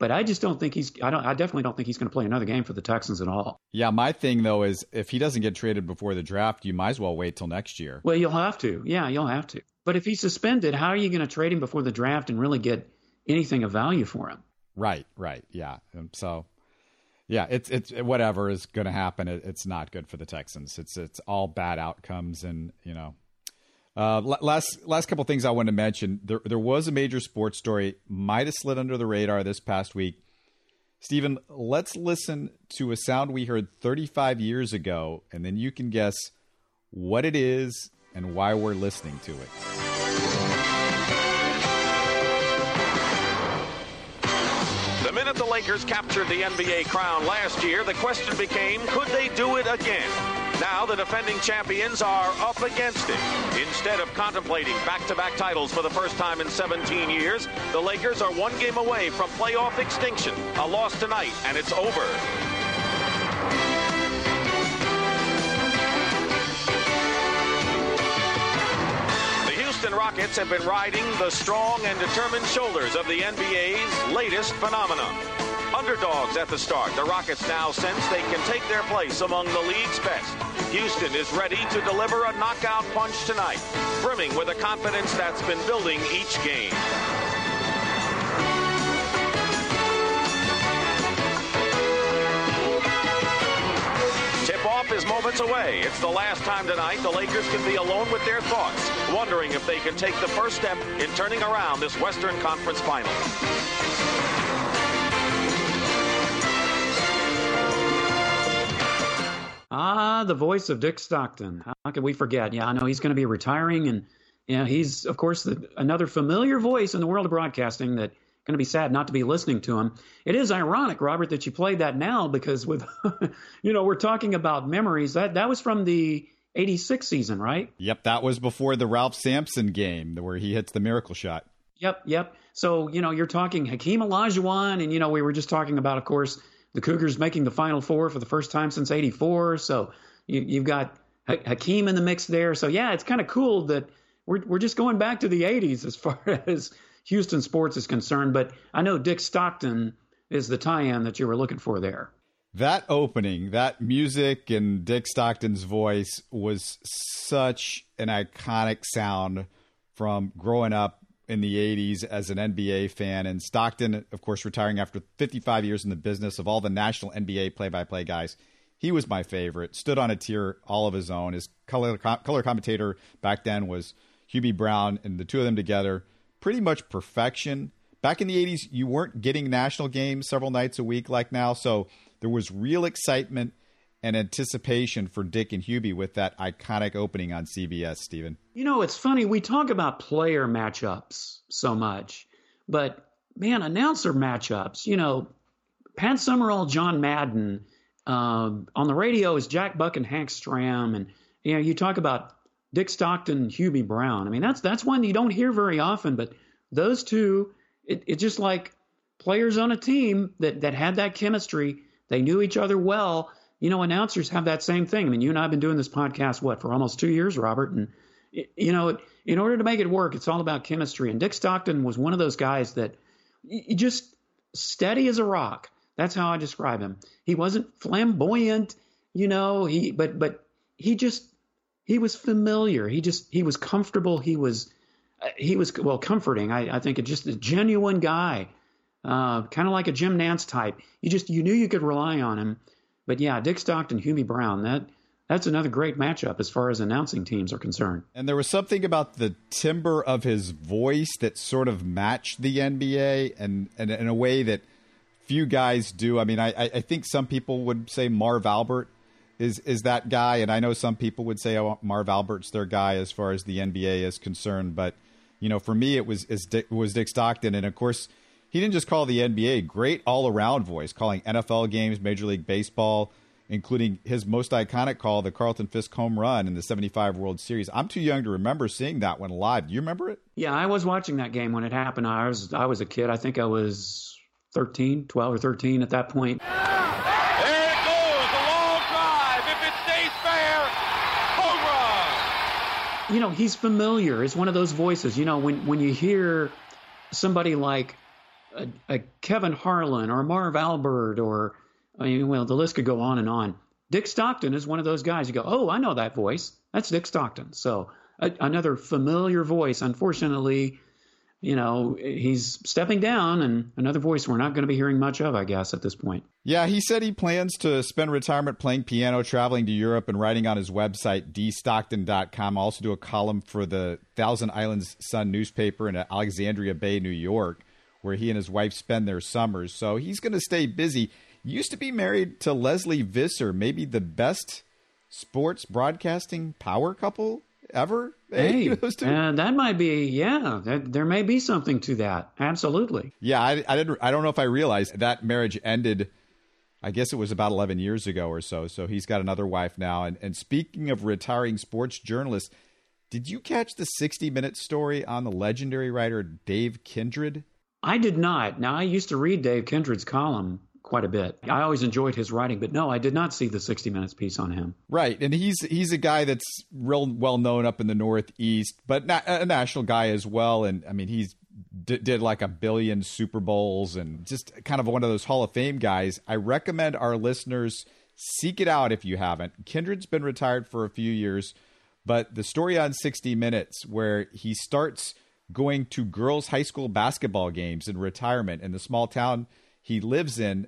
But I just don't think he's. I don't. I definitely don't think he's going to play another game for the Texans at all. Yeah, my thing though is if he doesn't get traded before the draft, you might as well wait till next year. Well, you'll have to. Yeah, you'll have to. But if he's suspended, how are you going to trade him before the draft and really get anything of value for him? Right. Right. Yeah. Um, so. Yeah, it's it's whatever is going to happen. It, it's not good for the Texans. It's it's all bad outcomes, and you know uh, last last couple things I want to mention. There there was a major sports story might have slid under the radar this past week. Stephen, let's listen to a sound we heard 35 years ago, and then you can guess what it is and why we're listening to it. The minute the Lakers captured the NBA crown last year, the question became could they do it again? Now the defending champions are up against it. Instead of contemplating back-to-back titles for the first time in 17 years, the Lakers are one game away from playoff extinction. A loss tonight, and it's over. The Houston Rockets have been riding the strong and determined shoulders of the NBA's latest phenomenon. Underdogs at the start, the Rockets now sense they can take their place among the league's best. Houston is ready to deliver a knockout punch tonight, brimming with a confidence that's been building each game. Tip-off is moments away. It's the last time tonight the Lakers can be alone with their thoughts, wondering if they can take the first step in turning around this Western Conference Final. Ah, the voice of Dick Stockton. How can we forget? Yeah, I know he's going to be retiring, and yeah, he's of course the, another familiar voice in the world of broadcasting that going to be sad not to be listening to him. It is ironic, Robert, that you played that now because with you know we're talking about memories. That that was from the 86 season, right? Yep, that was before the Ralph Sampson game where he hits the miracle shot. Yep, yep. So, you know, you're talking Hakeem Olajuwon, and, you know, we were just talking about, of course, the Cougars making the Final Four for the first time since 84. So you, have got Hakeem in the mix there. So, yeah, it's kind of cool that we're, we're just going back to the 80s as far as Houston sports is concerned. But I know Dick Stockton is the tie in that you were looking for there. That opening, that music and Dick Stockton's voice was such an iconic sound from growing up in the 80s as an NBA fan. And Stockton, of course, retiring after 55 years in the business of all the national NBA play by play guys. He was my favorite, stood on a tier all of his own. His color, color commentator back then was Hubie Brown, and the two of them together, pretty much perfection. Back in the 80s, you weren't getting national games several nights a week like now. So there was real excitement and anticipation for Dick and Hubie with that iconic opening on CBS, Stephen. You know, it's funny. We talk about player matchups so much, but man, announcer matchups, you know, Pat Summerall, John Madden, uh, on the radio is Jack Buck and Hank Stram. And, you know, you talk about Dick Stockton, Hubie Brown. I mean, that's, that's one you don't hear very often, but those two, it, it's just like players on a team that, that had that chemistry. They knew each other well you know, announcers have that same thing. I mean, you and I have been doing this podcast, what, for almost two years, Robert? And, you know, in order to make it work, it's all about chemistry. And Dick Stockton was one of those guys that just steady as a rock. That's how I describe him. He wasn't flamboyant, you know, he, but, but he just, he was familiar. He just, he was comfortable. He was, he was, well, comforting. I, I think it's just a genuine guy, uh, kind of like a Jim Nantz type. You just, you knew you could rely on him. But yeah, Dick Stockton, Hubie Brown, that that's another great matchup as far as announcing teams are concerned. And there was something about the timbre of his voice that sort of matched the NBA and, and in a way that few guys do. I mean, I, I think some people would say Marv Albert is is that guy, and I know some people would say oh, Marv Albert's their guy as far as the NBA is concerned. But you know, for me, it was Dick, was Dick Stockton, and of course, he didn't just call the NBA great all around voice, calling NFL games, Major League Baseball, including his most iconic call, the Carlton Fisk home run in the 75 World Series. I'm too young to remember seeing that one live. Do you remember it? Yeah, I was watching that game when it happened. I was I was a kid. I think I was 13, 12 or 13 at that point. There it goes, the long drive. If it stays fair, home run. You know, he's familiar. It's one of those voices. You know, when when you hear somebody like a, a Kevin Harlan or Marv Albert or I mean, well, the list could go on and on. Dick Stockton is one of those guys. You go, oh, I know that voice. That's Dick Stockton. So a, another familiar voice. Unfortunately, you know, he's stepping down, and another voice we're not going to be hearing much of, I guess, at this point. Yeah, he said he plans to spend retirement playing piano, traveling to Europe, and writing on his website, dstockton.com. Also, do a column for the Thousand Islands Sun newspaper in Alexandria Bay, New York where he and his wife spend their summers. So he's going to stay busy. Used to be married to Lesley Visser, maybe the best sports broadcasting power couple ever. Hey, two. Uh, that might be, yeah. That, there may be something to that. Absolutely. Yeah, I, I didn't. I don't know if I realized that marriage ended. I guess it was about 11 years ago or so. So he's got another wife now. And, and speaking of retiring sports journalists, did you catch the 60 minute story on the legendary writer Dave Kindred? I did not. Now, I used to read Dave Kindred's column quite a bit. I always enjoyed his writing, but no, I did not see the 60 Minutes piece on him. Right, and he's he's a guy that's real well known up in the Northeast, but na- a national guy as well. And I mean, he's d- did like a billion Super Bowls and just kind of one of those Hall of Fame guys. I recommend our listeners seek it out if you haven't. Kindred's been retired for a few years, but the story on 60 Minutes where he starts going to girls' high school basketball games in retirement in the small town he lives in.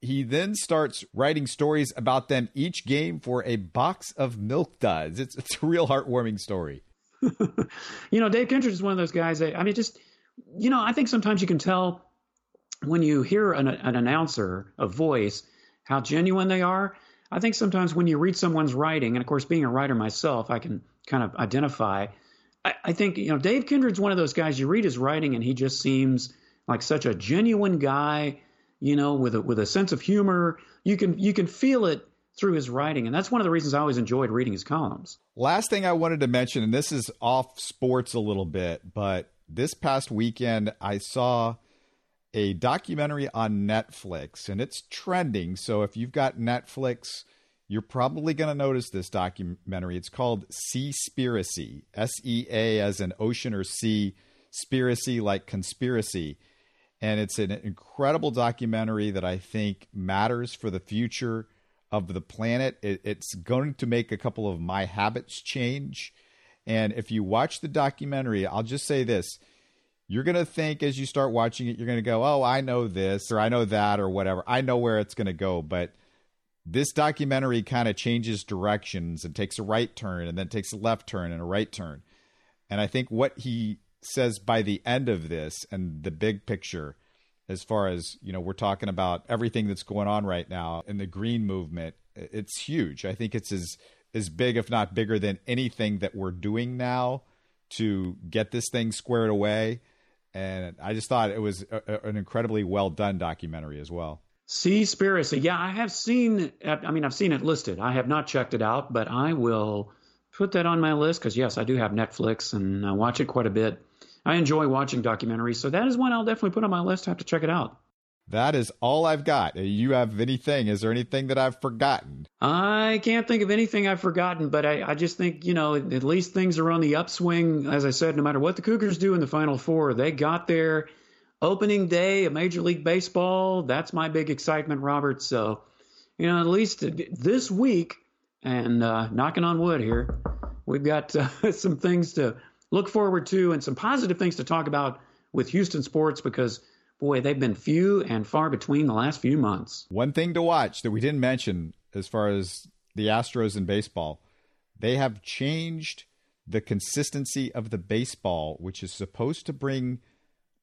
He then starts writing stories about them each game for a box of milk duds. It's, it's a real heartwarming story. you know, Dave Kindred is one of those guys that, I mean, just, you know, I think sometimes you can tell when you hear an, an announcer, a voice, how genuine they are. I think sometimes when you read someone's writing, and of course, being a writer myself, I can kind of identify. I, I think you know Dave Kindred's one of those guys. You read his writing, and he just seems like such a genuine guy. You know, with a with a sense of humor. You can you can feel it through his writing, and that's one of the reasons I always enjoyed reading his columns. Last thing I wanted to mention, and this is off sports a little bit, but this past weekend I saw a documentary on Netflix, and it's trending. So if you've got Netflix, you're probably going to notice this documentary. It's called Seaspiracy, S E A as an ocean or sea, spiracy like conspiracy. And it's an incredible documentary that I think matters for the future of the planet. It, it's going to make a couple of my habits change. And if you watch the documentary, I'll just say this you're going to think as you start watching it, you're going to go, oh, I know this or I know that or whatever. I know where it's going to go. But this documentary kind of changes directions and takes a right turn and then takes a left turn and a right turn. And I think what he says by the end of this and the big picture, as far as, you know, we're talking about everything that's going on right now in the green movement, it's huge. I think it's as, as big, if not bigger, than anything that we're doing now to get this thing squared away and I just thought it was a, an incredibly well done documentary as well. Seaspiracy, yeah, I have seen. I mean, I've seen it listed. I have not checked it out, but I will put that on my list because yes, I do have Netflix and I watch it quite a bit. I enjoy watching documentaries, so that is one I'll definitely put on my list. I have to check it out. That is all I've got. You have anything? Is there anything that I've forgotten? I can't think of anything I've forgotten, but I, I, just think, you know, at least things are on the upswing. As I said, no matter what the Cougars do in the Final Four, they got their opening day of Major League Baseball. That's my big excitement, Robert. So, you know, at least this week, and uh, knocking on wood here, we've got uh, some things to look forward to and some positive things to talk about with Houston sports because – boy, they've been few and far between the last few months. One thing to watch that we didn't mention as far as the Astros in baseball, they have changed the consistency of the baseball, which is supposed to bring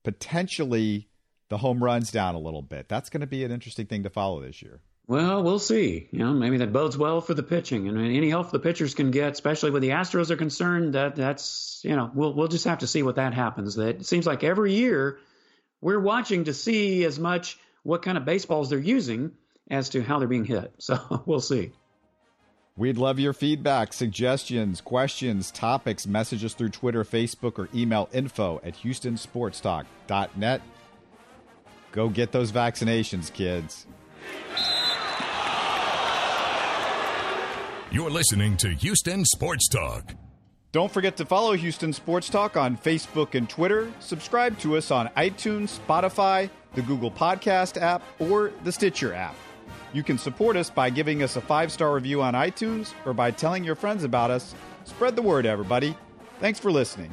potentially the home runs down a little bit. That's going to be an interesting thing to follow this year. Well, we'll see. You know, maybe that bodes well for the pitching, and any help the pitchers can get, especially with the Astros are concerned. That that's you know, we'll we'll just have to see what that happens. That it seems like every year we're watching to see as much what kind of baseballs they're using as to how they're being hit. So we'll see. We'd love your feedback, suggestions, questions, topics. messages through Twitter, Facebook, or email info at houstonsportstalk.net. Go get those vaccinations, kids. You're listening to Houston Sports Talk. Don't forget to follow Houston Sports Talk on Facebook and Twitter. Subscribe to us on iTunes, Spotify, the Google Podcast app, or the Stitcher app. You can support us by giving us a five star review on iTunes or by telling your friends about us. Spread the word, everybody. Thanks for listening.